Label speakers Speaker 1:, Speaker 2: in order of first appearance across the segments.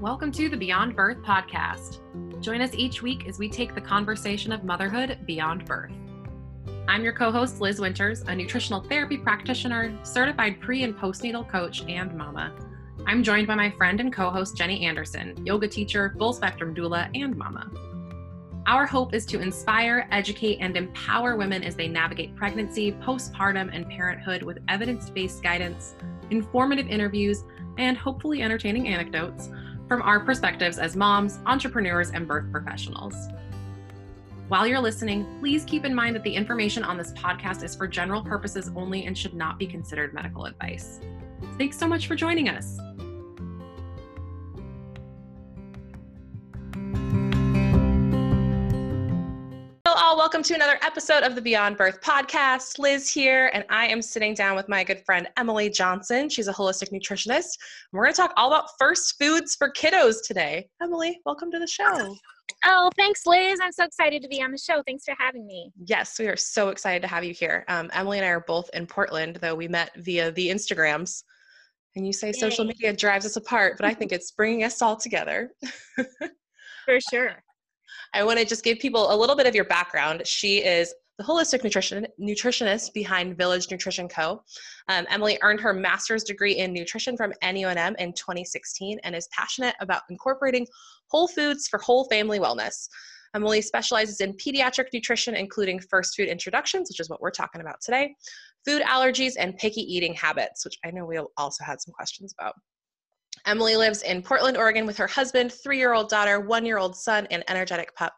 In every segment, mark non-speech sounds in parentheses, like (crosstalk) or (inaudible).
Speaker 1: Welcome to the Beyond Birth podcast. Join us each week as we take the conversation of motherhood beyond birth. I'm your co host, Liz Winters, a nutritional therapy practitioner, certified pre and postnatal coach, and mama. I'm joined by my friend and co host, Jenny Anderson, yoga teacher, full spectrum doula, and mama. Our hope is to inspire, educate, and empower women as they navigate pregnancy, postpartum, and parenthood with evidence based guidance, informative interviews, and hopefully entertaining anecdotes from our perspectives as moms, entrepreneurs, and birth professionals. While you're listening, please keep in mind that the information on this podcast is for general purposes only and should not be considered medical advice. Thanks so much for joining us. All, welcome to another episode of the Beyond Birth podcast. Liz here, and I am sitting down with my good friend Emily Johnson. She's a holistic nutritionist. We're going to talk all about first foods for kiddos today. Emily, welcome to the show.
Speaker 2: Oh, thanks, Liz. I'm so excited to be on the show. Thanks for having me.
Speaker 1: Yes, we are so excited to have you here. Um, Emily and I are both in Portland, though we met via the Instagrams. And you say Yay. social media drives us apart, but I think it's bringing us all together. (laughs)
Speaker 2: for sure.
Speaker 1: I want to just give people a little bit of your background. She is the holistic nutrition nutritionist behind Village Nutrition Co. Um, Emily earned her master's degree in nutrition from NUNM in 2016 and is passionate about incorporating whole foods for whole family wellness. Emily specializes in pediatric nutrition, including first food introductions, which is what we're talking about today, food allergies, and picky eating habits, which I know we also had some questions about. Emily lives in Portland, Oregon with her husband, three year old daughter, one year old son, and energetic pup.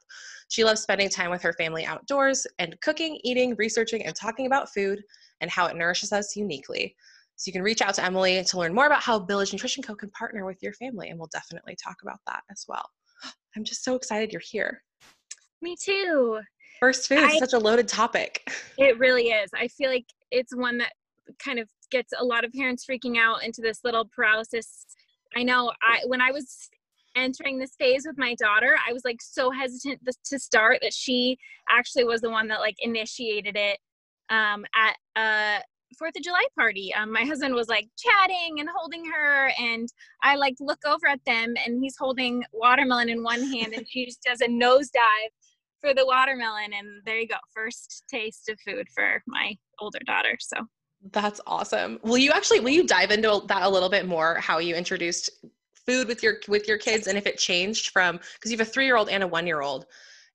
Speaker 1: She loves spending time with her family outdoors and cooking, eating, researching, and talking about food and how it nourishes us uniquely. So you can reach out to Emily to learn more about how Village Nutrition Co. can partner with your family, and we'll definitely talk about that as well. (gasps) I'm just so excited you're here.
Speaker 2: Me too.
Speaker 1: First food is such a loaded topic. (laughs)
Speaker 2: It really is. I feel like it's one that kind of gets a lot of parents freaking out into this little paralysis I know I when I was entering this phase with my daughter, I was like so hesitant to start that she actually was the one that like initiated it um, at a Fourth of July party. Um, my husband was like chatting and holding her, and I like look over at them, and he's holding watermelon in one hand, and she just does a nosedive for the watermelon, and there you go, first taste of food for my older daughter. So
Speaker 1: that's awesome. Will you actually will you dive into that a little bit more how you introduced food with your with your kids and if it changed from because you have a 3-year-old and a 1-year-old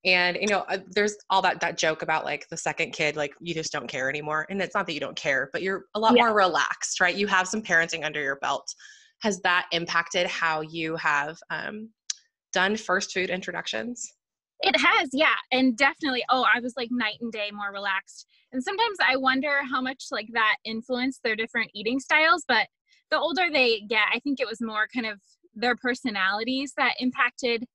Speaker 1: and you know uh, there's all that that joke about like the second kid like you just don't care anymore. And it's not that you don't care but you're a lot yeah. more relaxed right? You have some parenting under your belt. Has that impacted how you have um, done first food introductions
Speaker 2: it has yeah and definitely oh i was like night and day more relaxed. And sometimes i wonder how much like that influenced their different eating styles but the older they get i think it was more kind of their personalities that impacted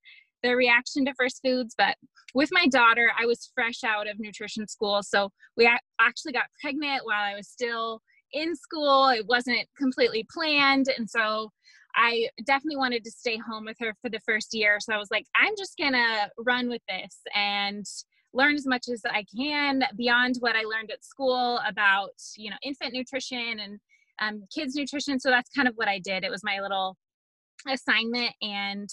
Speaker 2: their reaction to first foods but with my daughter i was fresh out of nutrition school so we actually got pregnant while i was still in school. It wasn't completely planned and so I definitely wanted to stay home with her for the first year. So I was like, I'm just going to run with this and learn as much as I can beyond what I learned at school about, you know, infant nutrition and um, kids nutrition. So that's kind of what I did. It was my little assignment and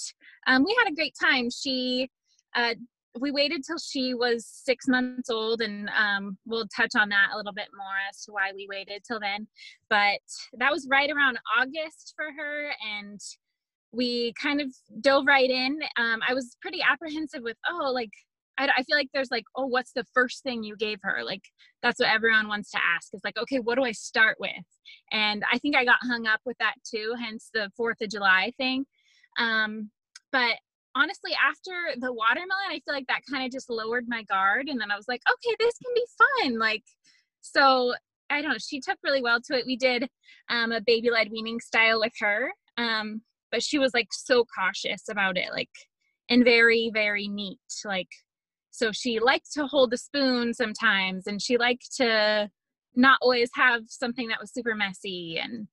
Speaker 2: um, we had a great time. She uh, we waited till she was six months old and um, we'll touch on that a little bit more as to why we waited till then. But that was right around august for her and we kind of dove right in. Um, i was pretty apprehensive with oh like I, I feel like there's like oh what's the first thing you gave her? Like that's what everyone wants to ask is like okay what do i start with? And i think i got hung up with that too hence the fourth of july thing. Um, but honestly, after the watermelon, I feel like that kind of just lowered my guard. And then I was like, okay, this can be fun. Like, so I don't know. She took really well to it. We did um, a baby led weaning style with her, um, but she was like so cautious about it, like, and very, very neat. Like, so she liked to hold the spoon sometimes, and she liked to not always have something that was super messy, and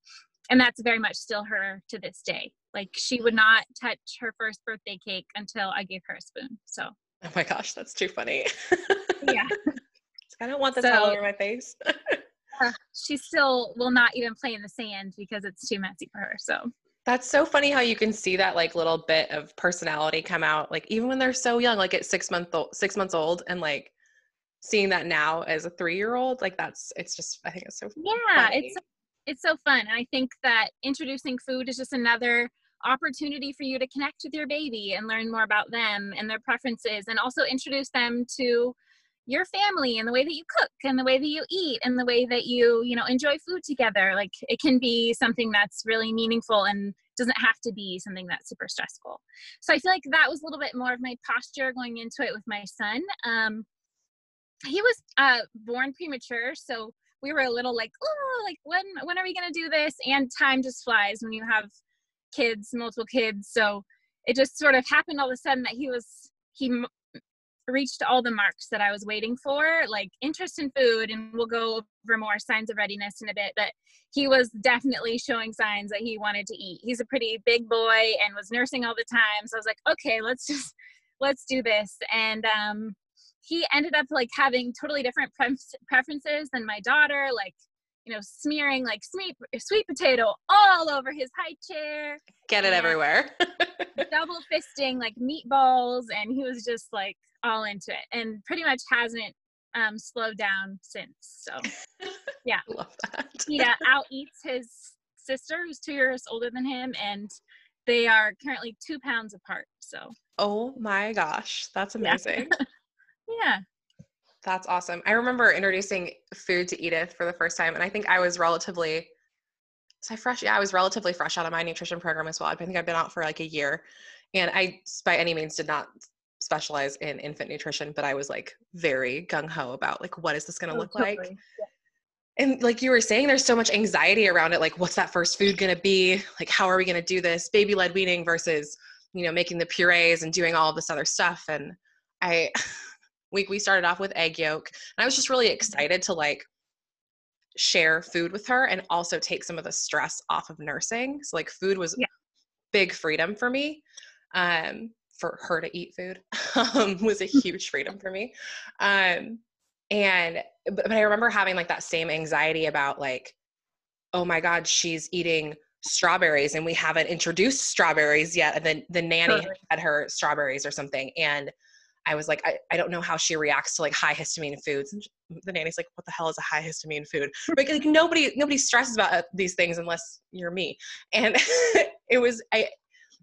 Speaker 2: and that's very much still her to this day. Like she would not touch her first birthday cake until I gave her a spoon. So.
Speaker 1: Oh my gosh, that's too funny.
Speaker 2: yeah. (laughs)
Speaker 1: I don't want this so, all over my face. (laughs)
Speaker 2: uh, she still will not even play in the sand because it's too messy for her. So.
Speaker 1: That's so funny how you can see that like little bit of personality come out, like even when they're so young, like at six month old, six months old, and like seeing that now as a three year old, like that's it's just I think it's so
Speaker 2: yeah, funny. it's it's so fun. And I think that introducing food is just another opportunity for you to connect with your baby and learn more about them and their preferences, and also introduce them to your family and the way that you cook and the way that you eat and the way that you you know enjoy food together. Like it can be something that's really meaningful and doesn't have to be something that's super stressful. So i feel like that was a little bit more of my posture going into it with my son. Um he was uh born premature so we were a little like oh like when when are we going to do this? And time just flies when you have kids multiple kids so it just sort of happened all of a sudden that he was he reached all the marks that I was waiting for, like interest in food, and we'll go over more signs of readiness in a bit. But he was definitely showing signs that he wanted to eat. He's a pretty big boy and was nursing all the time. So I was like, okay, let's just let's do this. And um, he ended up like having totally different preferences than my daughter, like you know, smearing like sweet sweet potato all over his high chair.
Speaker 1: Get it everywhere. (laughs)
Speaker 2: double fisting like meatballs, and he was just like all into it and pretty much hasn't um, slowed down since. So, (laughs) yeah.
Speaker 1: Love that.
Speaker 2: yeah, out eats his sister, who's two years older than him, and they are currently two pounds apart. So,
Speaker 1: oh my gosh, that's amazing. (laughs)
Speaker 2: yeah. yeah.
Speaker 1: That's awesome. I remember introducing food to Edith for the first time, and I think I was relatively so I fresh. Yeah, I was relatively fresh out of my nutrition program as well. I think I've been out for like a year, and I by any means did not specialize in infant nutrition, but I was like very gung ho about like what is this going to oh, look totally. like. Yeah. And like you were saying, there's so much anxiety around it. Like, what's that first food going to be? Like, how are we going to do this? Baby led weaning versus, you know, making the purees and doing all of this other stuff. And I, we we started off with egg yolk, and I was just really mm-hmm. excited to like share food with her and also take some of the stress off of nursing. So like, food was yeah. big freedom for me. Um, for her to eat food (laughs) um, was a (laughs) huge freedom for me. Um, and but, but I remember having like that same anxiety about like, oh my God, she's eating strawberries and we haven't introduced strawberries yet. And then the nanny had her strawberries or something. And I was like, I, I don't know how she reacts to like high histamine foods. And the nanny's like, what the hell is a high histamine food? (laughs) Like, like nobody, nobody stresses about uh, these things unless you're me. And (laughs) it was, I,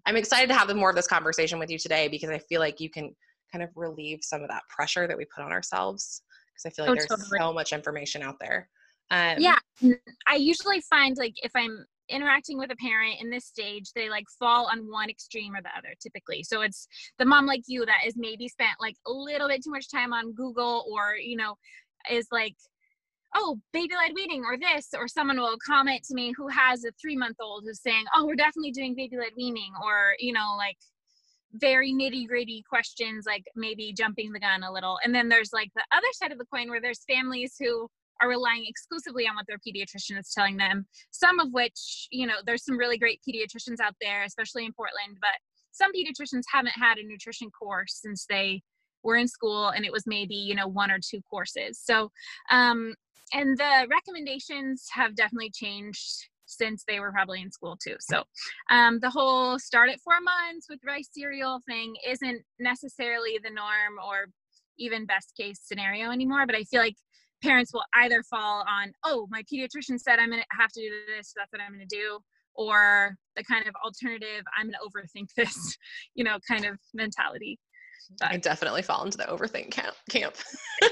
Speaker 1: I'm excited to have more of this conversation with you today because I feel like you can kind of relieve some of that pressure that we put on ourselves because I feel like oh, there's totally. so much information out there.
Speaker 2: Um, yeah, I usually find like if I'm interacting with a parent in this stage, they like fall on one extreme or the other typically. So it's the mom like you that is maybe spent like a little bit too much time on Google or, you know, is like oh, baby led weaning or this, or someone will comment to me who has a three month old who's saying, oh, we're definitely doing baby led weaning, or, you know, like very nitty gritty questions, like maybe jumping the gun a little. And then there's like the other side of the coin where there's families who are relying exclusively on what their pediatrician is telling them, some of which, you know, there's some really great pediatricians out there, especially in Portland, but some pediatricians haven't had a nutrition course since they were in school and it was maybe you know one or two courses so um, and the recommendations have definitely changed since they were probably in school too. So um, the whole start at four months with rice cereal thing isn't necessarily the norm or even best case scenario anymore. But I feel like parents will either fall on, oh, my pediatrician said I'm gonna have to do this, so that's what I'm gonna do, or the kind of alternative, I'm gonna overthink (laughs) this, you know, kind of mentality.
Speaker 1: But. I definitely fall into the overthink camp. camp. (laughs)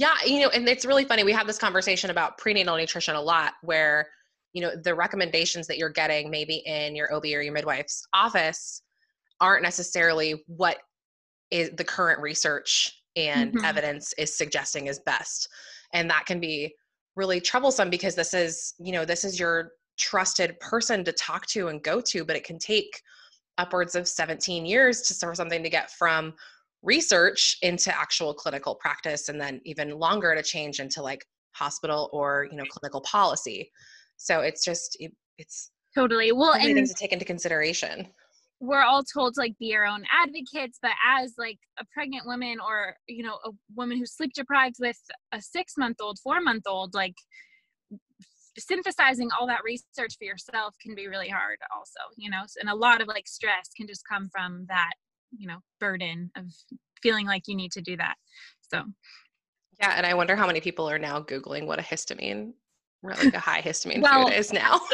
Speaker 1: Yeah, you know, and it's really funny. We have this conversation about prenatal nutrition a lot where, you know, the recommendations that you're getting maybe in your OB or your midwife's office aren't necessarily what is the current research and mm-hmm. evidence is suggesting is best. And that can be really troublesome because this is, you know, this is your trusted person to talk to and go to, but it can take upwards of 17 years to for something to get from research into actual clinical practice and then even longer to change into like hospital or you know clinical policy so it's just it, it's
Speaker 2: totally well
Speaker 1: and to take into consideration
Speaker 2: we're all told to like be our own advocates but as like a pregnant woman or you know a woman who's sleep deprived with a six month old four month old like synthesizing all that research for yourself can be really hard also you know? And a lot of like stress can just come from that you know burden of feeling like you need to do that so.
Speaker 1: Yeah and i wonder how many people are now googling what a histamine like a high histamine well, food is now. (laughs)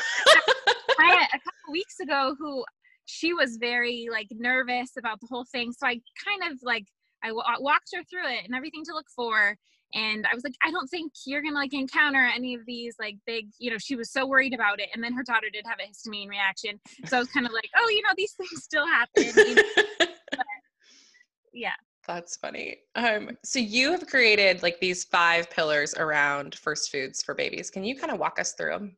Speaker 2: I, a couple (laughs) weeks ago who she was very like nervous about the whole thing. So i kind of like I walked her through it and everything to look for. And i was like i don't think you're gonna like encounter any of these like big you know she was so worried about it. And then her daughter did have a histamine reaction. So i was kind of like oh you know these things still happen you know? (laughs) yeah.
Speaker 1: That's funny. Um so you have created like these five pillars around first foods for babies. Can you kind of walk us through them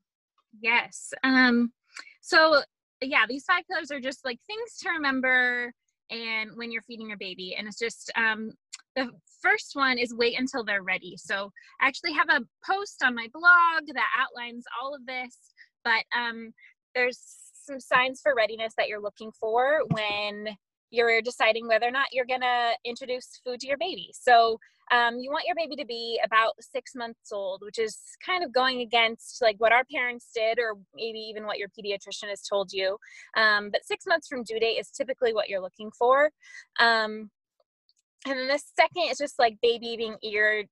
Speaker 2: yes. Um so yeah these five pillars are just like things to remember and when you're feeding your baby and it's just um the first one is wait until they're ready. So I actually have a post on my blog that outlines all of this, but um, there's some signs for readiness that you're looking for when you're deciding whether or not you're going to introduce food to your baby. So um, you want your baby to be about six months old, which is kind of going against like what our parents did, or maybe even what your pediatrician has told you. Um, but six months from due date is typically what you're looking for. Um, and then the second is just like baby being eager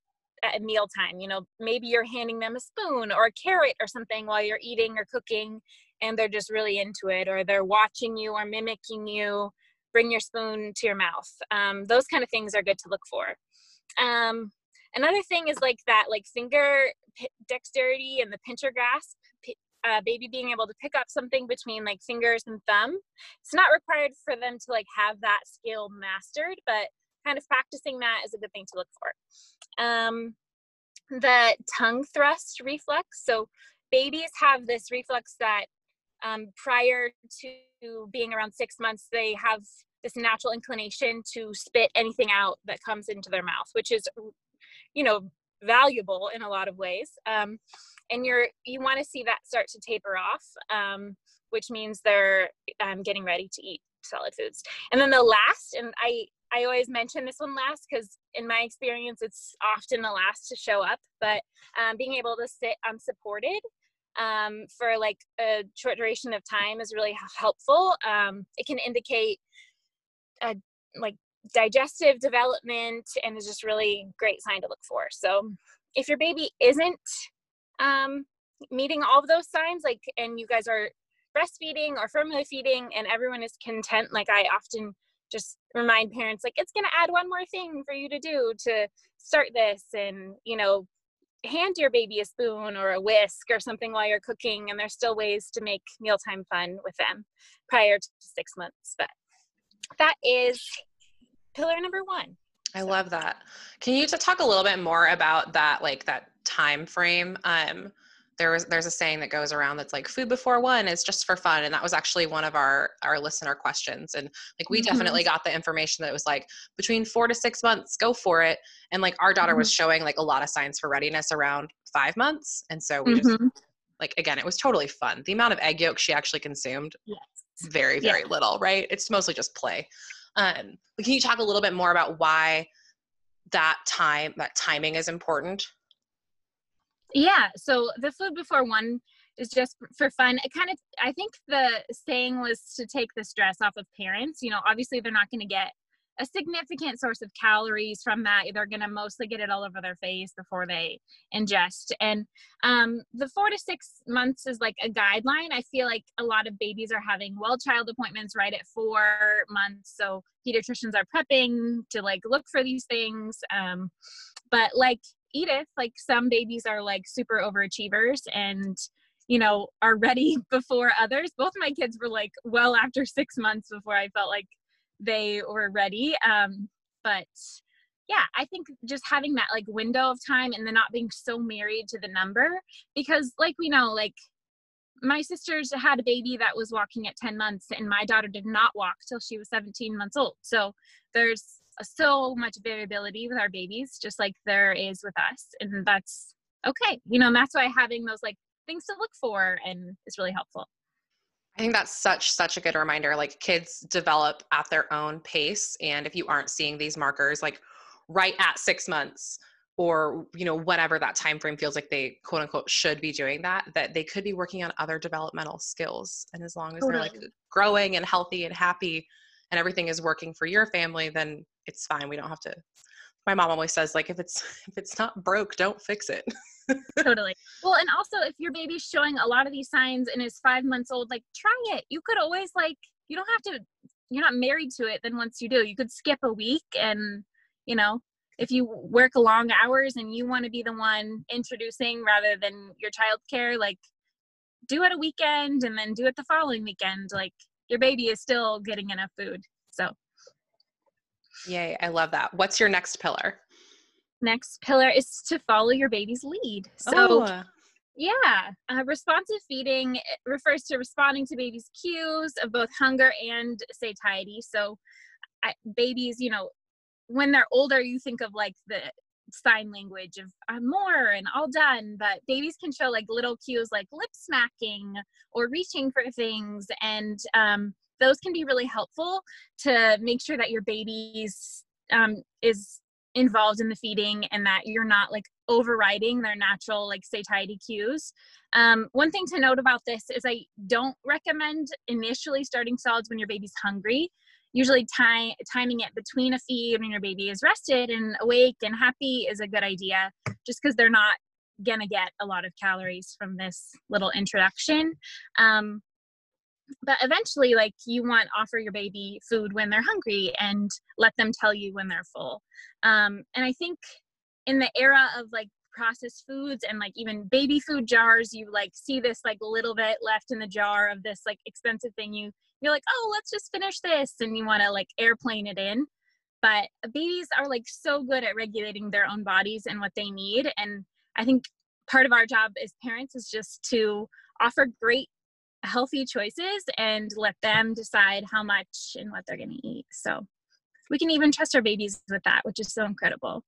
Speaker 2: at mealtime. You know, maybe you're handing them a spoon or a carrot or something while you're eating or cooking, and they're just really into it, or they're watching you or mimicking you. Bring your spoon to your mouth. Um, those kind of things are good to look for. Um, another thing is like that, like finger dexterity and the pincher grasp. Uh, baby being able to pick up something between like fingers and thumb. It's not required for them to like have that skill mastered, but kind of practicing that is a good thing to look for. Um, the tongue thrust reflex. So babies have this reflex that um, prior to being around six months, they have this natural inclination to spit anything out that comes into their mouth, which is, you know, valuable in a lot of ways. Um, and you're you want to see that start to taper off, um, which means they're um, getting ready to eat solid foods. And then the last, and I I always mention this one last because in my experience, it's often the last to show up, but um, being able to sit unsupported um, for like a short duration of time is really helpful. Um, it can indicate a, like digestive development and is just really great sign to look for. So if your baby isn't um, meeting all of those signs, like, and you guys are breastfeeding or formula feeding and everyone is content, like I often just remind parents like it's going to add one more thing for you to do to start this and you know hand your baby a spoon or a whisk or something while you're cooking and there's still ways to make mealtime fun with them prior to six months but that is pillar number one
Speaker 1: i so. love that can you just talk a little bit more about that like that time frame um there was there's a saying that goes around that's like food before one is just for fun and that was actually one of our our listener questions and like we mm-hmm. definitely got the information that it was like between four to six months go for it and like our daughter mm-hmm. was showing like a lot of signs for readiness around five months and so we mm-hmm. just like again it was totally fun the amount of egg yolk she actually consumed yes. Very very yeah. little right? It's mostly just play. Um can you talk a little bit more about why that time that timing is important?
Speaker 2: Yeah so the food before one is just for fun. It kind of i think the saying was to take the stress off of parents. You know obviously they're not going to get a significant source of calories from that they're going to mostly get it all over their face before they ingest and um, the four to six months is like a guideline i feel like a lot of babies are having well child appointments right at four months so pediatricians are prepping to like look for these things um, but like Edith, like some babies are like super overachievers and you know are ready (laughs) before others. Both my kids were like well after six months before I felt like they were ready. Um, but yeah, I think just having that like window of time and then not being so married to the number because like we know like my sisters had a baby that was walking at 10 months and my daughter did not walk till she was 17 months old so there's so much variability with our babies, just like there is with us. And that's okay. You know, and that's why having those like things to look for and is really helpful.
Speaker 1: I think that's such such a good reminder. Like kids develop at their own pace, and if you aren't seeing these markers, like right at six months, or you know whatever that time frame feels like they quote unquote should be doing that that they could be working on other developmental skills and as long as totally. they're like growing and healthy and happy and everything is working for your family then it's fine we don't have to my mom always says like if it's if it's not broke don't fix it (laughs)
Speaker 2: totally. Well and also if your baby's showing a lot of these signs and is five months old like try it. You could always like you don't have to you're not married to it then once you do. You could skip a week and you know if you work long hours and you want to be the one introducing rather than your child care like do it a weekend and then do it the following weekend. Like your baby is still getting enough food so.
Speaker 1: Yay i love that. What's your next pillar
Speaker 2: next pillar is to follow your baby's lead. So oh. yeah uh, responsive feeding refers to responding to baby's cues of both hunger and satiety. So I, babies you know when they're older you think of like the sign language of I'm more and all done, but babies can show like little cues like lip smacking or reaching for things, and um, those can be really helpful to make sure that your baby's um, is involved in the feeding and that you're not like overriding their natural like satiety cues. Um, one thing to note about this is I don't recommend initially starting solids when your baby's hungry usually time, timing it between a feed when your baby is rested and awake and happy is a good idea just because they're not gonna get a lot of calories from this little introduction um, but eventually like you want offer your baby food when they're hungry and let them tell you when they're full um, and i think in the era of like processed foods and like even baby food jars you like see this like little bit left in the jar of this like expensive thing you you're like, oh, let's just finish this, and you want to like airplane it in. But babies are like so good at regulating their own bodies and what they need. And I think part of our job as parents is just to offer great healthy choices and let them decide how much and what they're going to eat. So we can even trust our babies with that, which is so incredible.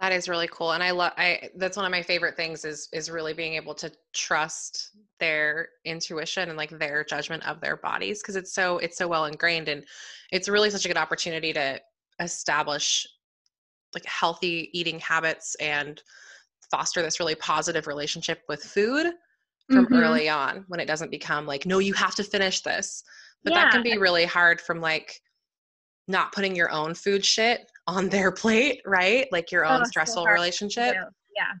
Speaker 1: That is really cool. And I love I that's one of my favorite things is is really being able to trust their intuition and like their judgment of their bodies because it's so it's so well ingrained and it's really such a good opportunity to establish like healthy eating habits and foster this really positive relationship with food from mm-hmm. early on when it doesn't become like no you have to finish this but yeah. that can be really hard from like not putting your own food shit on their (laughs) plate, right? Like your own oh, stressful so relationship.
Speaker 2: Yeah.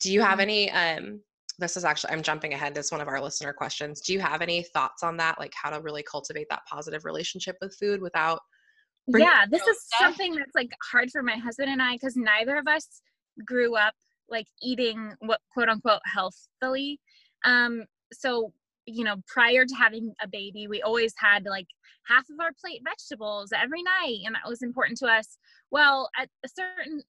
Speaker 1: Do you have mm-hmm. any um this is actually I'm jumping ahead. This is one of our listener questions. Do you have any thoughts on that? Like how to really cultivate that positive relationship with food without
Speaker 2: Yeah, this is stuff? something that's like hard for my husband and I because neither of us grew up like eating what quote unquote healthily. Um so you know, prior to having a baby, we always had like half of our plate vegetables every night, and that was important to us. Well, at a certain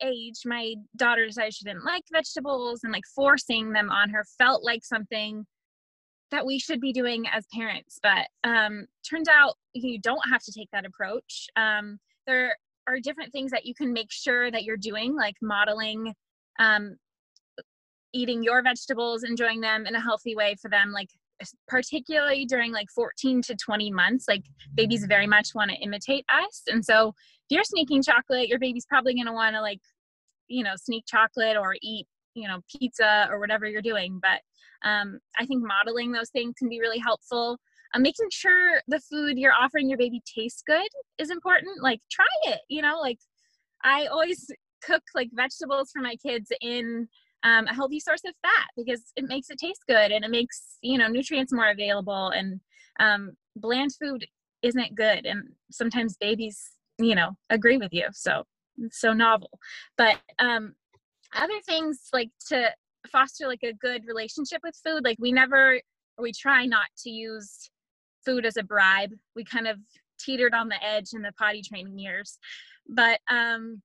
Speaker 2: age, my daughter decided she didn't like vegetables, and like forcing them on her felt like something that we should be doing as parents. But um, turns out you don't have to take that approach. Um, there are different things that you can make sure that you're doing, like modeling um, eating your vegetables, enjoying them in a healthy way for them, like particularly during like 14 to 20 months like babies very much want to imitate us. And so if you're sneaking chocolate your baby's probably going to want to like you know sneak chocolate or eat you know pizza or whatever you're doing. But um, i think modeling those things can be really helpful. Uh, making sure the food you're offering your baby tastes good is important. Like try it you know like i always cook like vegetables for my kids in um, a healthy source of fat because it makes it taste good and it makes you know nutrients more available and um, bland food isn't good. And sometimes babies you know agree with you. So so novel. But um other things like to foster like a good relationship with food like we never we try not to use food as a bribe. We kind of teetered on the edge in the potty training years. But um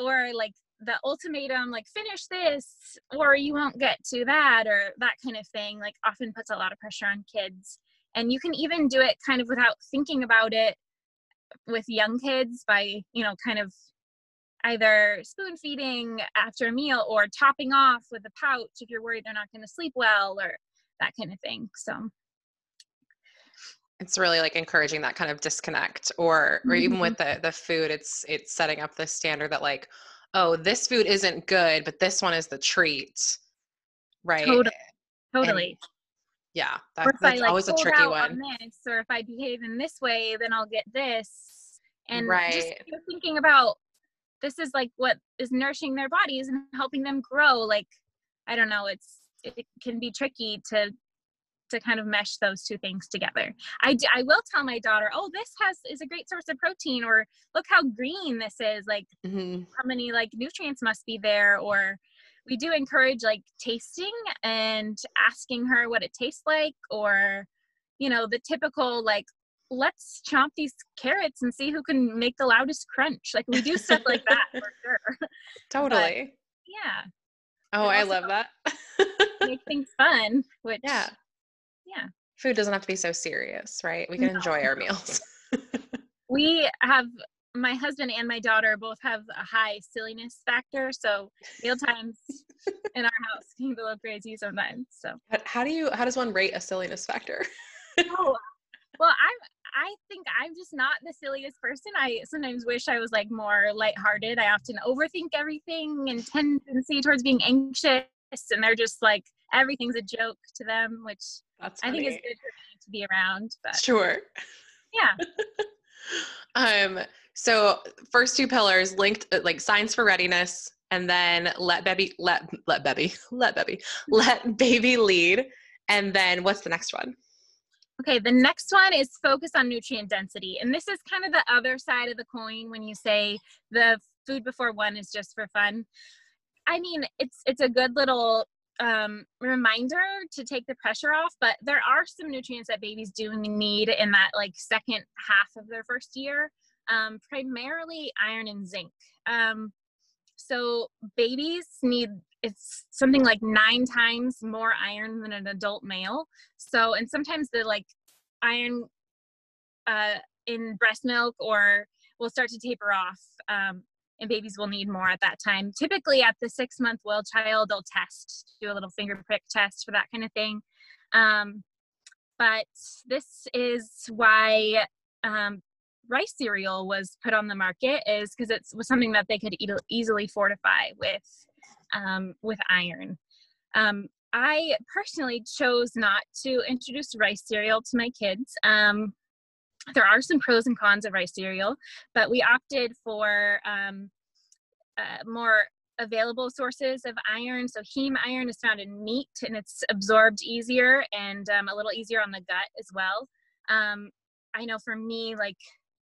Speaker 2: or like the ultimatum like finish this or you won't get to that or that kind of thing like often puts a lot of pressure on kids and you can even do it kind of without thinking about it with young kids by you know kind of either spoon feeding after a meal or topping off with a pouch if you're worried they're not going to sleep well or that kind of thing so
Speaker 1: it's really like encouraging that kind of disconnect or or even mm-hmm. with the the food it's it's setting up the standard that like oh, this food isn't good, but this one is the treat. Right.
Speaker 2: Totally. Totally.
Speaker 1: And yeah, that,
Speaker 2: if I
Speaker 1: that's
Speaker 2: like
Speaker 1: always a tricky one.
Speaker 2: on this, or if I behave in this way, then I'll get this. And just
Speaker 1: Right.
Speaker 2: know, thinking about this is like what is nourishing their bodies and helping them grow. Like I don't know, it's it can be tricky to to kind of mesh those two things together. I, I will tell my daughter, oh, this has is a great source of protein, or look how green this is. Like
Speaker 1: Mhm.
Speaker 2: how many like nutrients must be there or we do encourage like tasting and asking her what it tastes like or you know the typical like let's chomp these carrots and see who can make the loudest crunch like we do stuff like that (laughs) for sure
Speaker 1: Totally.
Speaker 2: yeah
Speaker 1: oh, I love that.
Speaker 2: make things fun which
Speaker 1: yeah.
Speaker 2: Yeah
Speaker 1: Food doesn't have to be so serious, right? We can
Speaker 2: No.
Speaker 1: enjoy our (laughs) meals.
Speaker 2: we have my husband and my daughter both have a high silliness factor so meal times (laughs) in our house can be a little crazy sometimes so
Speaker 1: how do you how does one rate a silliness factor?
Speaker 2: Oh, (laughs) well, I'm. I think I'm just not the silliest person. I sometimes wish I was like more lighthearted. I often overthink everything and tendency towards being anxious, and they're just like everything's a joke to them, which
Speaker 1: That's
Speaker 2: I think
Speaker 1: it's
Speaker 2: good for me to be around. But
Speaker 1: Sure.
Speaker 2: yeah, (laughs)
Speaker 1: Um, so first two pillars linked uh, like signs for readiness and then let baby let let baby (laughs) let baby (laughs) let baby lead and then what's the next one
Speaker 2: Okay, the next one is focus on nutrient density. And this is kind of the other side of the coin when you say the food before one is just for fun. I mean, it's it's a good little um, reminder to take the pressure off, but there are some nutrients that babies do need in that like second half of their first year, um, primarily iron and zinc. Um, so babies need it's something like nine times more iron than an adult male. So, and sometimes the like iron uh, in breast milk or will start to taper off, um, and babies will need more at that time. Typically, at the six month well child, they'll test, do a little finger prick test for that kind of thing. Um, but this is why um, rice cereal was put on the market, is because it was something that they could easily fortify with um, with iron. Um, I personally chose not to introduce rice cereal to my kids. Um, there are some pros and cons of rice cereal, but we opted for um, uh, more available sources of iron. So heme iron is found in meat and it's absorbed easier and um, a little easier on the gut as well. Um, I know for me, like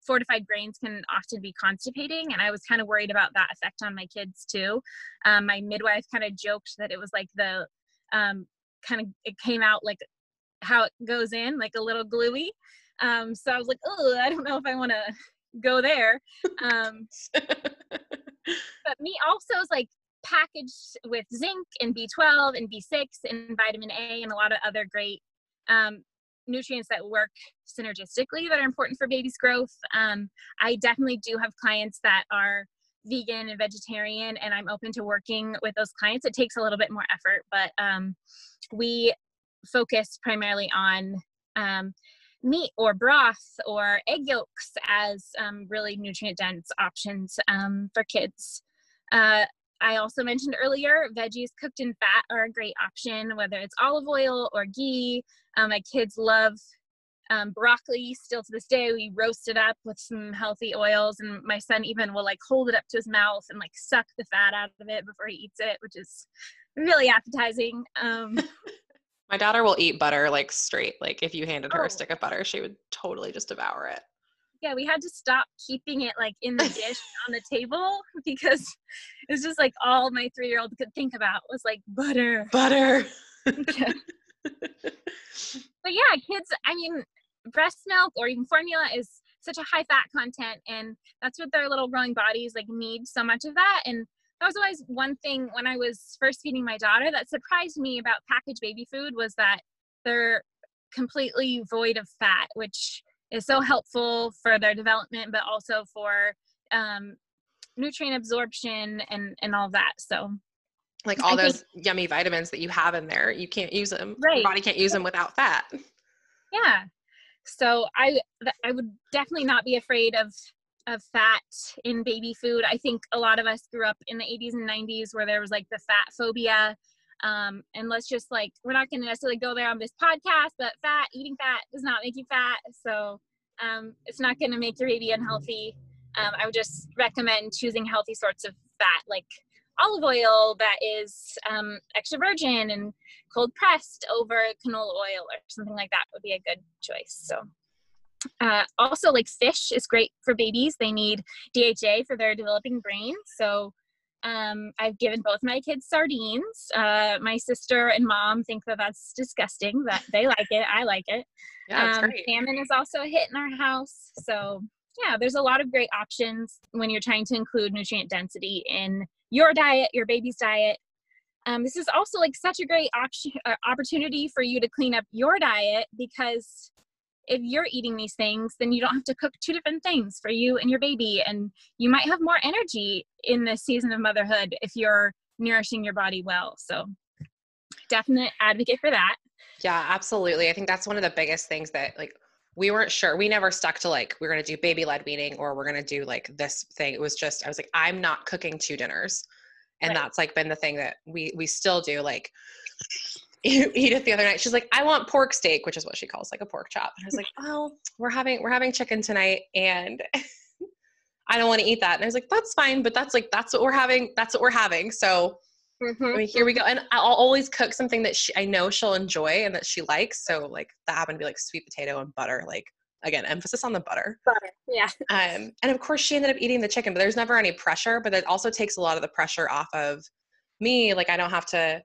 Speaker 2: fortified grains can often be constipating, and I was kind of worried about that effect on my kids too. Um, my midwife kind of joked that it was like the um, kind of it came out like how it goes in, like a little gluey. Um, so I was like, oh, I don't know if I want to (laughs) go there. Um, (laughs) but meat also is like packaged with zinc and B12 and B6 and vitamin A and a lot of other great um, nutrients that work synergistically that are important for baby's growth. Um, I definitely do have clients that are vegan and vegetarian, and I'm open to working with those clients. It takes a little bit more effort, but um, we focus primarily on um, meat or broth or egg yolks as um, really nutrient dense options um, for kids. Uh, I also mentioned earlier, veggies cooked in fat are a great option, whether it's olive oil or ghee. Um, my kids love um, broccoli still to this day. We roast it up with some healthy oils, and my son even will like hold it up to his mouth and like suck the fat out of it before he eats it, which is really appetizing. Um, (laughs)
Speaker 1: my daughter will eat butter like straight like if you handed her
Speaker 2: Oh.
Speaker 1: a stick of butter she would totally just devour it
Speaker 2: yeah, we had to stop keeping it like in the dish (laughs) on the table (laughs) because it's just like all my three year old could think about was like butter.
Speaker 1: butter (laughs)
Speaker 2: but yeah, kids, I mean, breast milk or even formula is such a high fat content, and that's what their little growing bodies like need so much of that. And that was always one thing when I was first feeding my daughter that surprised me about packaged baby food was that they're completely void of fat, which is so helpful for their development, but also for um, nutrient absorption and and all that. So
Speaker 1: like all
Speaker 2: I
Speaker 1: those yummy vitamins that you have in there you can't use them
Speaker 2: Right.
Speaker 1: your body can't use them without fat
Speaker 2: yeah so i th- i would definitely not be afraid of of fat in baby food. I think a lot of us grew up in the 80s and 90s where there was like the fat phobia. Um, and let's just like, we're not going to necessarily go there on this podcast, but fat, eating fat does not make you fat. So um, it's not going to make your baby unhealthy. Um, I would just recommend choosing healthy sorts of fat like olive oil that is um, extra virgin and cold pressed over canola oil or something like that would be a good choice. So uh, also, like fish is great for babies. They need DHA for their developing brain. So um, I've given both my kids sardines. Uh, my sister and mom think that that's disgusting. That they like it. I like it.
Speaker 1: Yeah, um,
Speaker 2: salmon is also a hit in our house. So yeah, there's a lot of great options when you're trying to include nutrient density in your diet, your baby's diet. Um, this is also like such a great option, uh, opportunity for you to clean up your diet because if you're eating these things, then you don't have to cook two different things for you and your baby. And you might have more energy in the season of motherhood if you're nourishing your body well. So, definite advocate for that.
Speaker 1: Yeah, absolutely. I think that's one of the biggest things that, like, we weren't sure. We never stuck to like, we're going to do baby led weaning or we're going to do like this thing. It was just, I was like, I'm not cooking two dinners. And right. that's like been the thing that we, we still do. Like, (laughs) Edith the other night, she's like, I want pork steak, which is what she calls like a pork chop. And I was like, (laughs) oh, we're having we're having chicken tonight, and (laughs) I don't want to eat that. And I was like, that's fine, but that's like that's what we're having. That's what we're having. So mm-hmm. I mean, here we go. And I'll always cook something that she, I know she'll enjoy and that she likes. So like that happened to be like sweet potato and butter. Like again, emphasis on the butter.
Speaker 2: Butter, yeah.
Speaker 1: Um, and of course, she ended up eating the chicken, but there's never any pressure. But it also takes a lot of the pressure off of me. Like I don't have to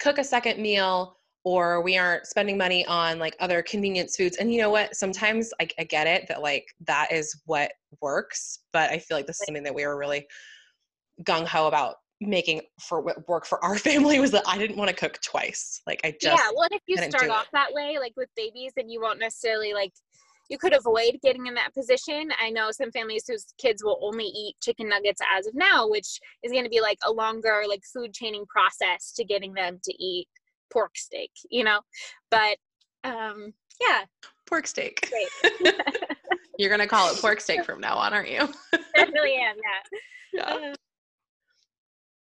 Speaker 1: cook a second meal or we aren't spending money on like other convenience foods. And you know what? Sometimes I, I, get it that like that is what works, but I feel like this is something that we were really gung ho about making for what work for our (laughs) family was that I didn't want to cook twice. Like I just
Speaker 2: yeah. Well, if you start off it. that way, like with babies, then you won't necessarily like you could avoid getting in that position. I know some families whose kids will only eat chicken nuggets as of now, which is going to be like a longer like food chaining process to getting them to eat pork steak, you know. But um yeah,
Speaker 1: pork steak. Great. (laughs) (laughs) You're going to call it pork steak from now on, aren't you? (laughs)
Speaker 2: Definitely am, yeah.
Speaker 1: Yeah. Uh,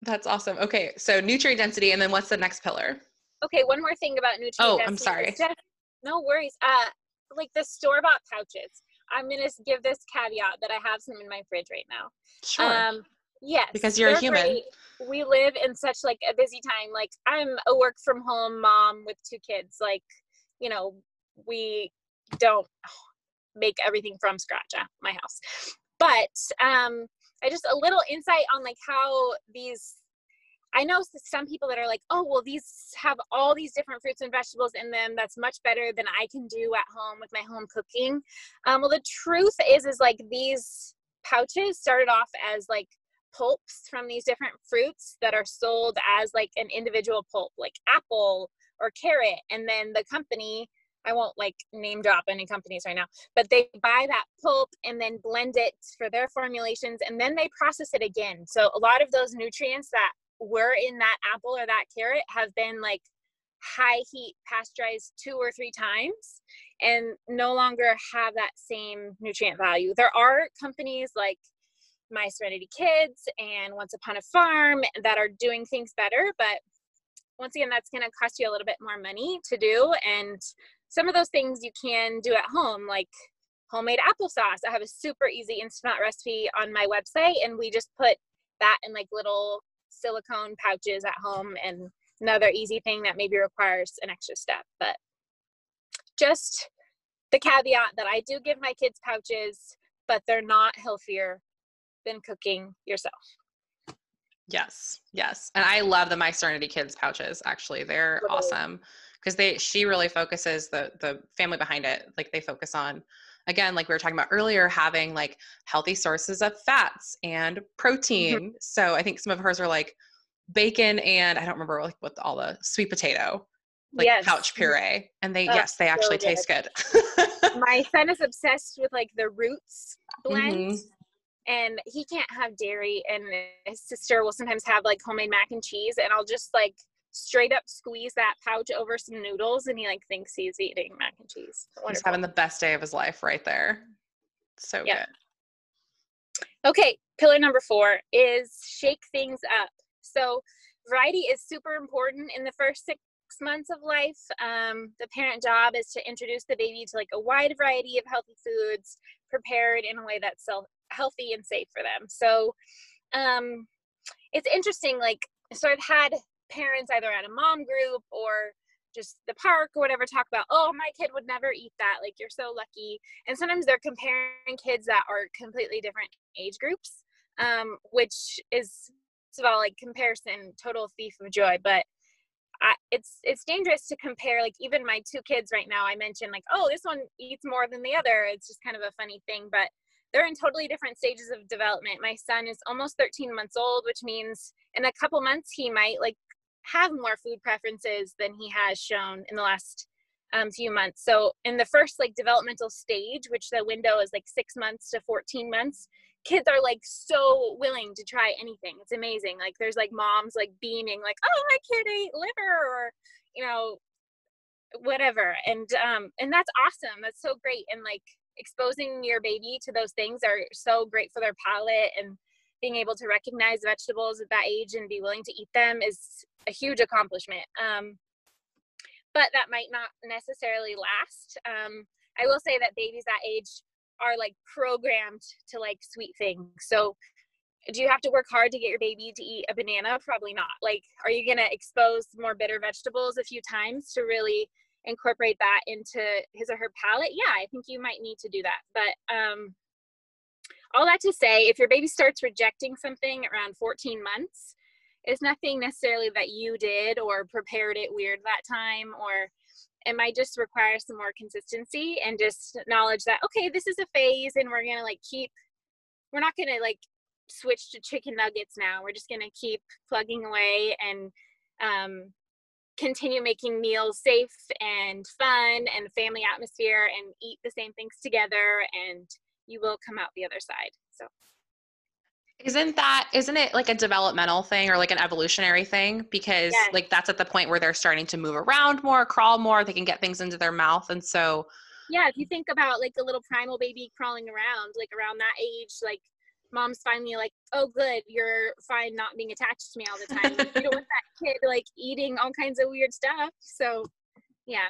Speaker 1: That's awesome. Okay, so nutrient density and then what's the next pillar?
Speaker 2: Okay, one more thing about nutrient
Speaker 1: oh,
Speaker 2: density.
Speaker 1: Oh, I'm sorry.
Speaker 2: No worries. Uh like the store bought pouches. I'm gonna give this caveat that I have some in my fridge right now.
Speaker 1: Sure. Um,
Speaker 2: yes.
Speaker 1: Because you're a human. Great.
Speaker 2: We live in such like a busy time. Like I'm a work from home mom with two kids. Like, you know, we don't make everything from scratch at my house. But um I just a little insight on like how these I know some people that are like, oh, well, these have all these different fruits and vegetables in them. That's much better than I can do at home with my home cooking. Um, well, the truth is, is like these pouches started off as like pulps from these different fruits that are sold as like an individual pulp, like apple or carrot. And then the company, I won't like name drop any companies right now, but they buy that pulp and then blend it for their formulations and then they process it again. So a lot of those nutrients that were in that apple or that carrot have been like high heat pasteurized two or three times and no longer have that same nutrient value. There are companies like My Serenity Kids and Once Upon a Farm that are doing things better, but once again, that's going to cost you a little bit more money to do. And some of those things you can do at home, like homemade applesauce. I have a super easy instant recipe on my website, and we just put that in like little silicone pouches at home and another easy thing that maybe requires an extra step but just the caveat that i do give my kids pouches but they're not healthier than cooking yourself.
Speaker 1: Yes yes and i love the my serenity kids pouches actually they're awesome because they she really focuses the the family behind it like they focus on again, like we were talking about earlier, having like healthy sources of fats and protein. Mm-hmm. So I think some of hers are like bacon and I don't remember like what all the sweet potato, like yes. pouch puree. And they, yes, they actually really taste good. (laughs)
Speaker 2: My son is obsessed with like the roots blend. Mm-hmm and he can't have dairy and his sister will sometimes have like homemade mac and cheese and i'll just like straight up squeeze that pouch over some noodles and he like thinks he's eating mac and cheese.
Speaker 1: Wonderful. He's having the best day of his life right there. So good.
Speaker 2: Okay, pillar number four is shake things up. So, variety is super important in the first six months of life. Um, the parent job is to introduce the baby to like a wide variety of healthy foods prepared in a way that's so healthy and safe for them. So, um, it's interesting. Like, so I've had parents either at a mom group or just the park or whatever talk about oh my kid would never eat that. Like you're so lucky. And sometimes they're comparing kids that are completely different age groups um, which is of all like comparison total thief of joy. But I, it's it's dangerous to compare like even my two kids right now i mentioned like oh this one eats more than the other. It's just kind of a funny thing but they're in totally different stages of development. My son is almost 13 months old which means in a couple months he might like have more food preferences than he has shown in the last um, few months. So in the first like developmental stage, which the window is like six months to 14 months, kids are like so willing to try anything. It's amazing. Like there's like moms like beaming like, oh, my kid ate liver or, you know, whatever. And, um, and that's awesome. That's so great. And like exposing your baby to those things are so great for their palate and being able to recognize vegetables at that age and be willing to eat them is a huge accomplishment. Um, but that might not necessarily last. Um, I will say that babies that age are like programmed to like sweet things. So do you have to work hard to get your baby to eat a banana? Probably not. Like, are you going to expose more bitter vegetables a few times to really incorporate that into his or her palate? Yeah, I think you might need to do that. But um, all that to say, if your baby starts rejecting something around 14 months, it's nothing necessarily that you did or prepared it weird that time or it might just require some more consistency and just knowledge that okay this is a phase and we're gonna like keep we're not gonna like switch to chicken nuggets now. We're just gonna keep plugging away and um, continue making meals safe and fun and family atmosphere and eat the same things together and you will come out the other side so
Speaker 1: isn't that isn't it like a developmental thing or like an evolutionary thing? Because yes. like that's at the point where they're starting to move around more, crawl more, they can get things into their mouth. And so
Speaker 2: Yeah, if you think about like a little primal baby crawling around, like around that age, like mom's finally like, Oh good, you're fine not being attached to me all the time. (laughs) you don't want that kid like eating all kinds of weird stuff. So yeah.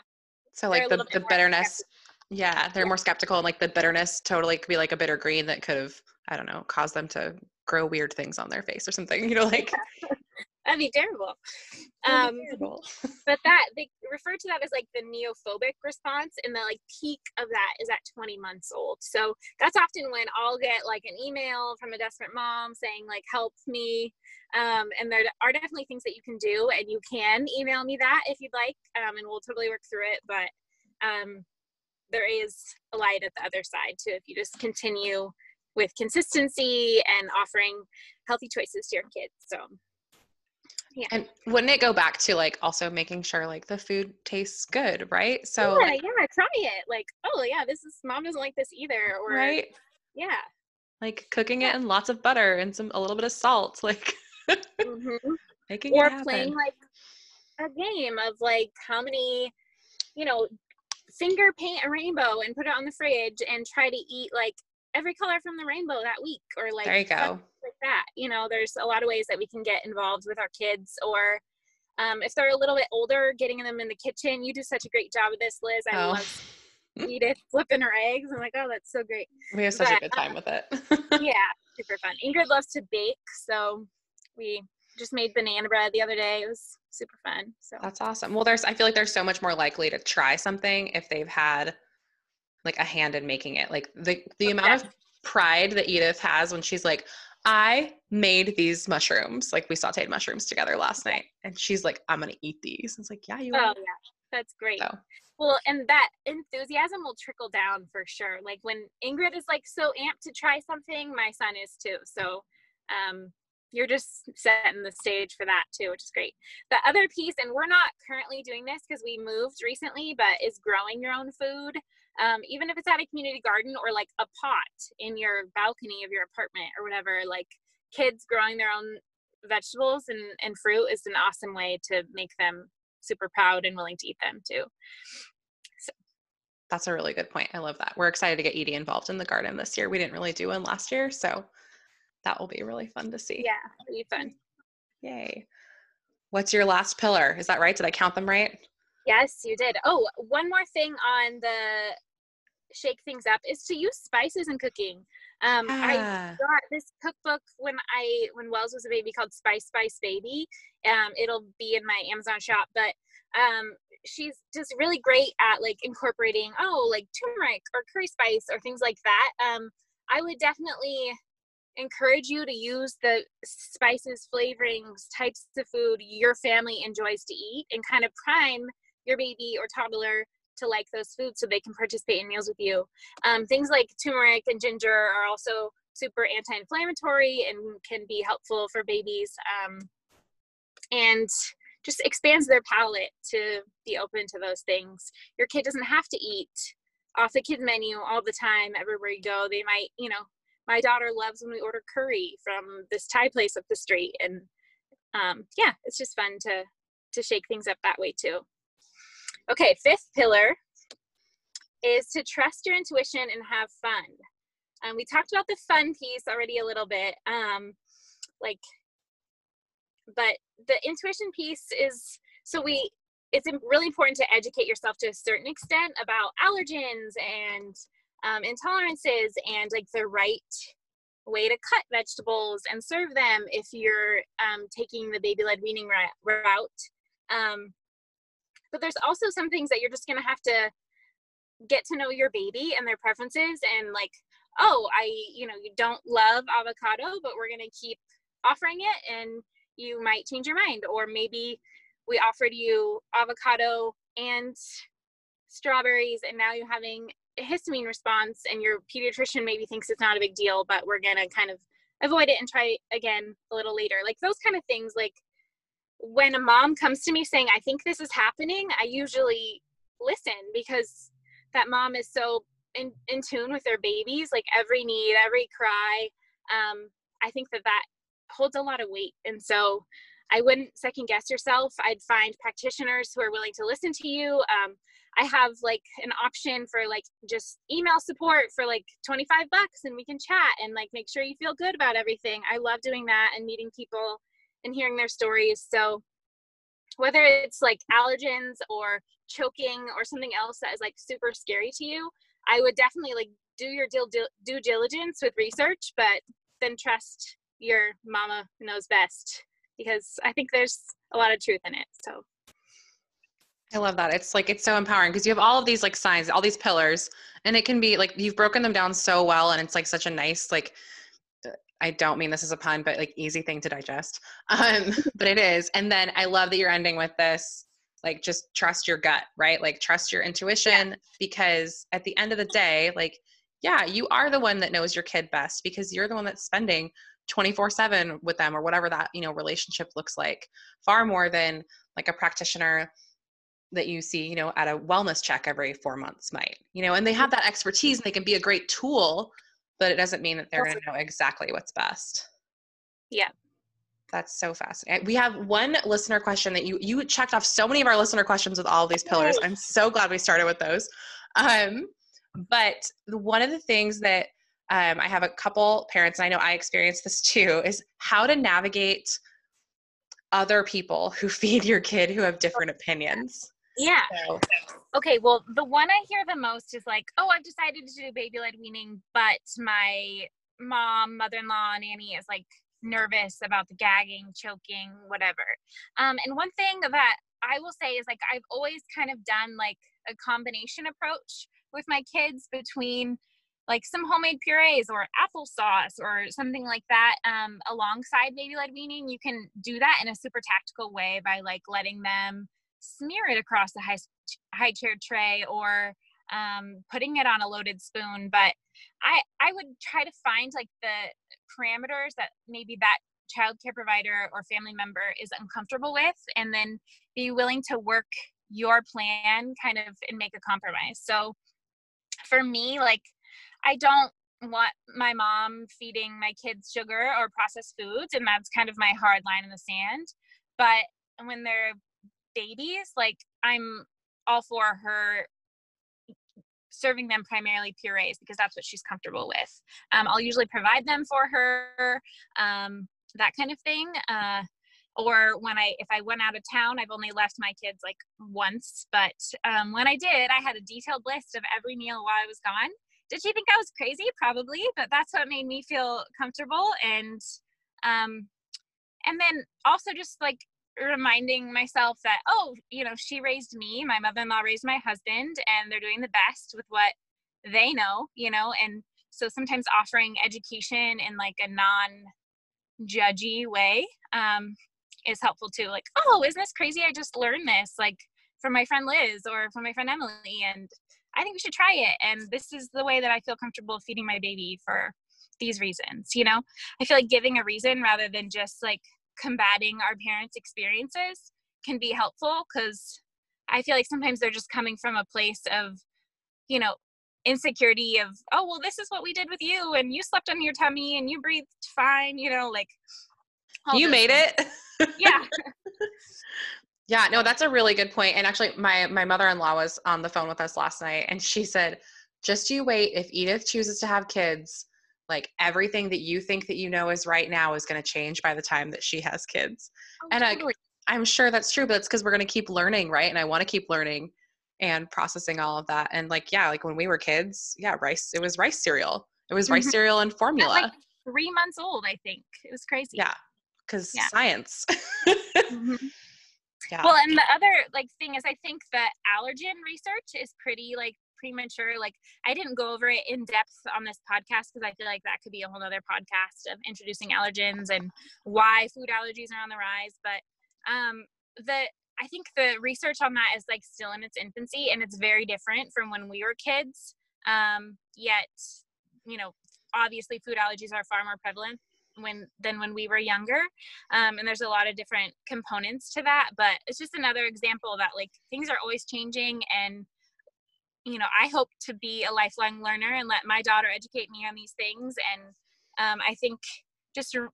Speaker 1: So like the, the bitterness yeah, they're more skeptical and like the bitterness totally could be like a bitter green that could have, I don't know, caused them to grow weird things on their face or something, (laughs) you know, like (laughs)
Speaker 2: that'd be terrible. Um, be terrible. (laughs) but that they refer to that as like the neophobic response, and the like peak of that is at 20 months old. So that's often when I'll get like an email from a desperate mom saying like help me. Um, and there are definitely things that you can do, and you can email me that if you'd like, um, and we'll totally work through it. But um, there is a light at the other side too if you just continue with consistency and offering healthy choices to your kids so
Speaker 1: yeah. And wouldn't it go back to like also making sure like the food tastes good, right? So
Speaker 2: yeah, yeah, try it. Like, oh yeah, this is mom doesn't like this either, or right? Yeah,
Speaker 1: like cooking it in lots of butter and some a little bit of salt, (laughs) like mm-hmm.
Speaker 2: making or playing like a game of like how many, you know, finger paint a rainbow and put it on the fridge and try to eat like every color from the rainbow that week or like
Speaker 1: there you go.
Speaker 2: like that. You know there's a lot of ways that we can get involved with our kids or um, if they're a little bit older getting them in the kitchen. You do such a great job of this liz. I oh. love edith (laughs) flipping her eggs. I'm like oh that's so great.
Speaker 1: We have such but, a good time um, with it. (laughs)
Speaker 2: yeah super fun. Ingrid loves to bake so we just made banana bread the other day it was super fun. So
Speaker 1: that's awesome. Well, there's I feel like they're so much more likely to try something if they've had like a hand in making it. Like the the okay. amount of pride that Edith has when she's like, I made these mushrooms. Like we sauteed mushrooms together last night, and she's like, I'm gonna eat these. And it's like, yeah, you.
Speaker 2: Oh are. yeah, that's great. So. Well, and that enthusiasm will trickle down for sure. Like when Ingrid is like so amped to try something, my son is too. So um, you're just setting the stage for that too, which is great. The other piece, and we're not currently doing this because we moved recently, but is growing your own food. Um, even if it's at a community garden or like a pot in your balcony of your apartment or whatever, like kids growing their own vegetables and, and fruit is an awesome way to make them super proud and willing to eat them too.
Speaker 1: So. That's a really good point. I love that. We're excited to get Edie involved in the garden this year. We didn't really do one last year, so That will be really fun to see.
Speaker 2: Yeah, it'll be fun.
Speaker 1: Yay. What's your last pillar? Is that right? Did I count them right?
Speaker 2: Yes, you did. Oh, one more thing on the shake things up is to use spices in cooking. Um, I got this cookbook when I when Wells was a baby called Spice Spice Baby. Um, it'll be in my Amazon shop, but um, she's just really great at like incorporating oh like turmeric or curry spice or things like that. Um, I would definitely encourage you to use the spices, flavorings, types of food your family enjoys to eat, and kind of prime your baby or toddler to like those foods so they can participate in meals with you. Um, things like turmeric and ginger are also super anti-inflammatory and can be helpful for babies um, and just expands their palate to be open to those things. Your kid doesn't have to eat off the kid menu all the time everywhere you go. They might, you know, my daughter loves when we order curry from this Thai place up the street and um, yeah, it's just fun to to shake things up that way too. Okay, fifth pillar is to trust your intuition and have fun. Um, we talked about the fun piece already a little bit. Um, like, but the intuition piece is so we. It's really important to educate yourself to a certain extent about allergens and um, intolerances and like the right way to cut vegetables and serve them if you're um, taking the baby led weaning route. Um, but there's also some things that you're just going to have to get to know your baby and their preferences and like oh i you know you don't love avocado but we're going to keep offering it and you might change your mind or maybe we offered you avocado and strawberries and now you're having histamine response and your pediatrician maybe thinks it's not a big deal but we're going to kind of avoid it and try again a little later like those kind of things like when a mom comes to me saying, I think this is happening, I usually listen because that mom is so in, in tune with their babies, like every need, every cry. Um, I think that that holds a lot of weight. And so I wouldn't second guess yourself. I'd find practitioners who are willing to listen to you. Um, I have like an option for like just email support for like 25 bucks and we can chat and like make sure you feel good about everything. I love doing that and meeting people and hearing their stories. So whether it's like allergens or choking or something else that is like super scary to you, I would definitely like do your due, due diligence with research, but then trust your mama knows best because I think there's a lot of truth in it. So
Speaker 1: I love that. It's like it's so empowering because you have all of these like signs, all these pillars, and it can be like you've broken them down so well and it's like such a nice like I don't mean this as a pun, but like easy thing to digest. (laughs) Um, but it is. And then I love that you're ending with this, like just trust your gut, right? Like trust your intuition yeah. because at the end of the day, like, yeah, you are the one that knows your kid best because you're the one that's spending 24 7 with them or whatever that, you know, relationship looks like, far more than like a practitioner that you see, you know, at a wellness check every four months might, you know, and they have that expertise and they can be a great tool but it doesn't mean that they're going to know exactly what's best.
Speaker 2: Yeah.
Speaker 1: That's so fascinating. We have one listener question that you you checked off so many of our listener questions with all of these pillars. I'm so glad we started with those. Um, but one of the things that um, I have a couple parents, and I know I experienced this too, is how to navigate other people who (laughs) feed your kid who have different opinions.
Speaker 2: Yeah. So. Okay, well, the one I hear the most is like, oh, I've decided to do baby led weaning, but my mom, mother in law, nanny is like nervous about the gagging, choking, whatever. Um, and one thing that I will say is like, I've always kind of done like a combination approach with my kids between like some homemade purees or applesauce or something like that um, alongside baby led weaning. You can do that in a super tactical way by like letting them smear it across the high high chair tray or um, putting it on a loaded spoon. But I I would try to find like the parameters that maybe that child care provider or family member is uncomfortable with, and then be willing to work your plan kind of and make a compromise. So for me, like I don't want my mom feeding my kids sugar or processed foods, and that's kind of my hard line in the sand. But when they're babies, like I'm all for her serving them primarily purees because that's what she's comfortable with. Um, I'll usually provide them for her, um, that kind of thing. Uh, or when I, if I went out of town, I've only left my kids like once. But um, when I did, I had a detailed list of every meal while I was gone. Did she think I was crazy? Probably, but that's what made me feel comfortable. And um, and then also just like reminding myself that oh you know she raised me my mother-in-law raised my husband and they're doing the best with what they know you know and so sometimes offering education in like a non judgy way um, is helpful too like oh isn't this crazy i just learned this like from my friend liz or from my friend emily and i think we should try it and this is the way that i feel comfortable feeding my baby for these reasons you know i feel like giving a reason rather than just like combating our parents' experiences can be helpful because I feel like sometimes they're just coming from a place of, you know, insecurity of, oh, well, this is what we did with you, and you slept on your tummy and you breathed fine, you know, like.
Speaker 1: You made things.
Speaker 2: it. (laughs) yeah.
Speaker 1: Yeah, no, that's a really good point. And actually, my my mother in law was on the phone with us last night, and she said, "Just you wait. If Edith chooses to have kids, like everything that you think that you know is right now is going to change by the time that she has kids oh, and totally. I, i'm sure that's true but it's because we're going to keep learning right and i want to keep learning and processing all of that and like yeah like when we were kids yeah rice it was rice cereal it was rice mm-hmm. cereal and formula
Speaker 2: like three months old i think it was crazy
Speaker 1: yeah because yeah. science (laughs) mm-hmm.
Speaker 2: Yeah well and the other like thing is i think that allergen research is pretty like premature. Like I didn't go over it in depth on this podcast because I feel like that could be a whole other podcast of introducing allergens and why food allergies are on the rise. But um, the I think the research on that is like still in its infancy and it's very different from when we were kids. Um, yet, you know, obviously food allergies are far more prevalent when than when we were younger um, and there's a lot of different components to that but it's just another example that like things are always changing and you know, I hope to be a lifelong learner and let my daughter educate me on these things. And um, I think just re-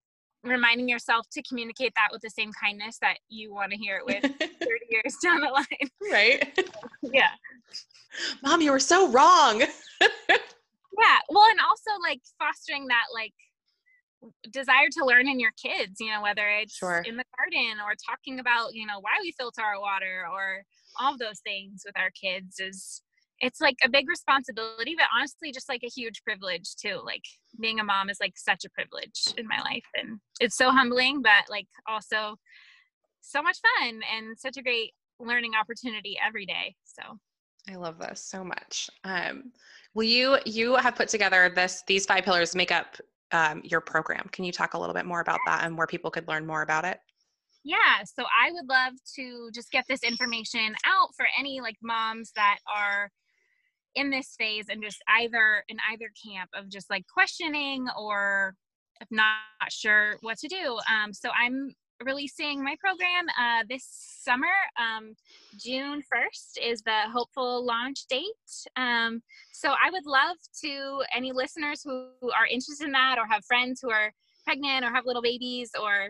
Speaker 2: reminding yourself to communicate that with the same kindness that you want to hear it with (laughs) 30 years down the line.
Speaker 1: Right. (laughs)
Speaker 2: yeah.
Speaker 1: Mom, you were so wrong. (laughs)
Speaker 2: yeah. Well, and also like fostering that like desire to learn in your kids, you know, whether it's sure. in the garden or talking about, you know, why we filter our water or all of those things with our kids is it's like a big responsibility but honestly just like a huge privilege too like being a mom is like such a privilege in my life and it's so humbling but like also so much fun and such a great learning opportunity every day so
Speaker 1: i love this so much um will you you have put together this these five pillars make up um, your program can you talk a little bit more about that and where people could learn more about it
Speaker 2: yeah so i would love to just get this information out for any like moms that are in this phase and just either in either camp of just like questioning or if not sure what to do. Um, so I'm releasing my program uh, this summer. Um, June 1st is the hopeful launch date. Um, so I would love to any listeners who, who are interested in that or have friends who are pregnant or have little babies or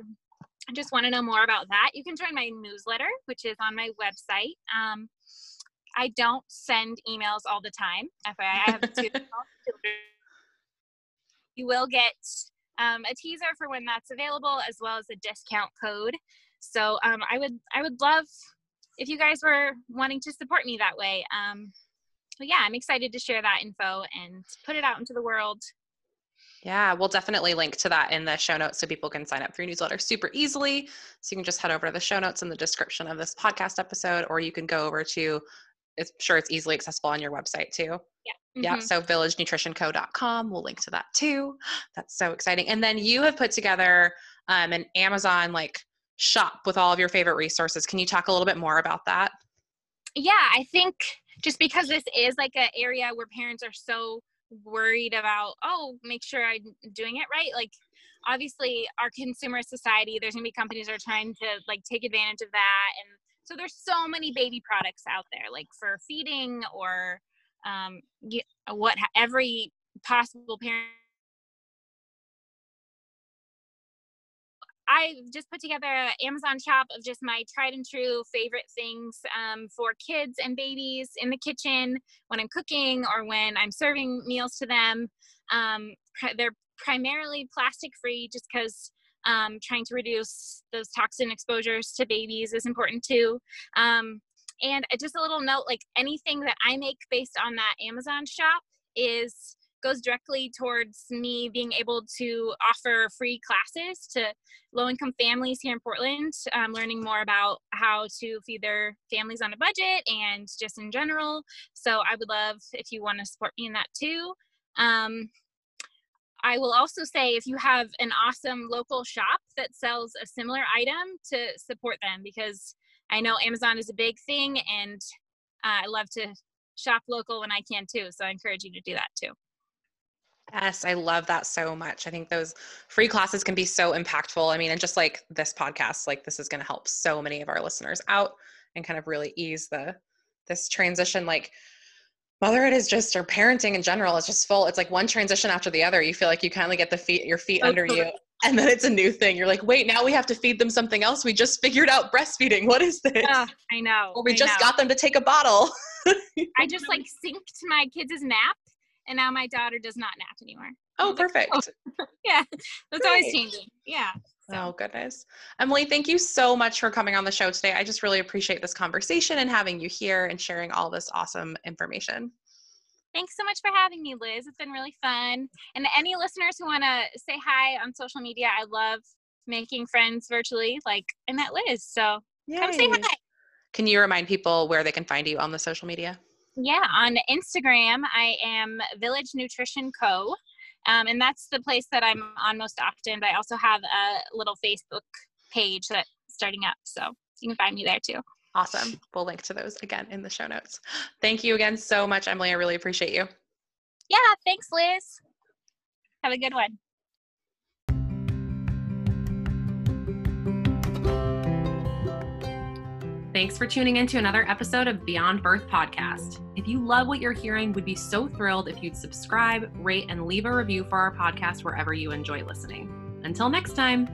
Speaker 2: just want to know more about that, you can join my newsletter, which is on my website. Um, I don't send emails all the time. FYI, I have two (laughs) You will get um, a teaser for when that's available, as well as a discount code. So um, I would I would love if you guys were wanting to support me that way. Um, but yeah, I'm excited to share that info and put it out into the world.
Speaker 1: Yeah, we'll definitely link to that in the show notes so people can sign up for your newsletter super easily. So you can just head over to the show notes in the description of this podcast episode, or you can go over to it's sure it's easily accessible on your website too.
Speaker 2: Yeah.
Speaker 1: Mm-hmm. Yeah. So villagenutritionco.com. We'll link to that too. (gasps) That's so exciting. And then you have put together um, an Amazon like shop with all of your favorite resources. Can you talk a little bit more about that?
Speaker 2: Yeah, I think just because this is like an area where parents are so worried about, oh, make sure I'm doing it right. Like obviously our consumer society, there's gonna be companies that are trying to like take advantage of that and so there's so many baby products out there like for feeding or um, what every possible parent I just put together an Amazon shop of just my tried and true favorite things um, for kids and babies in the kitchen when I'm cooking or when I'm serving meals to them. Um, they're primarily plastic free just because um, trying to reduce those toxin exposures to babies is important too. Um, and just a little note like anything that I make based on that Amazon shop is goes directly towards me being able to offer free classes to low income families here in Portland, um, learning more about how to feed their families on a budget and just in general. So I would love if you want to support me in that too. Um, I will also say if you have an awesome local shop that sells a similar item to support them because I know Amazon is a big thing and uh, I love to shop local when I can too. So I encourage you to do that too.
Speaker 1: Yes, I love that so much. I think those free classes can be so impactful. I mean, and just like this podcast, like this is going to help so many of our listeners out and kind of really ease the this transition like motherhood is just or parenting in general is just full it's like one transition after the other. You feel like you kind of get the feet your feet under you and then it's a new thing. You're like wait now we have to feed them something else. We just figured out breastfeeding. What is this?
Speaker 2: Uh, i know
Speaker 1: or we
Speaker 2: I
Speaker 1: just
Speaker 2: know.
Speaker 1: got them to take a bottle. (laughs)
Speaker 2: I just like synced my kids' nap and now my daughter does not nap anymore.
Speaker 1: Oh perfect. (laughs)
Speaker 2: Yeah that's always changing. Yeah
Speaker 1: so. Oh, goodness. Emily, thank you so much for coming on the show today. I just really appreciate this conversation and having you here and sharing all this awesome information.
Speaker 2: Thanks so much for having me, Liz. It's been really fun. And any listeners who want to say hi on social media, I love making friends virtually. Like I met Liz, so Yay. come say hi.
Speaker 1: Can you remind people where they can find you on the social media?
Speaker 2: Yeah, on Instagram, I am Village Nutrition Co. Um, and that's the place that I'm on most often. But I also have a little Facebook page that's starting up, so you can find me there too.
Speaker 1: Awesome. We'll link to those again in the show notes. Thank you again so much, Emily. I really appreciate you.
Speaker 2: Yeah, thanks, Liz. Have a good one.
Speaker 1: Thanks for tuning in to another episode of Beyond Birth Podcast. If you love what you're hearing, we'd be so thrilled if you'd subscribe, rate, and leave a review for our podcast wherever you enjoy listening. Until next time.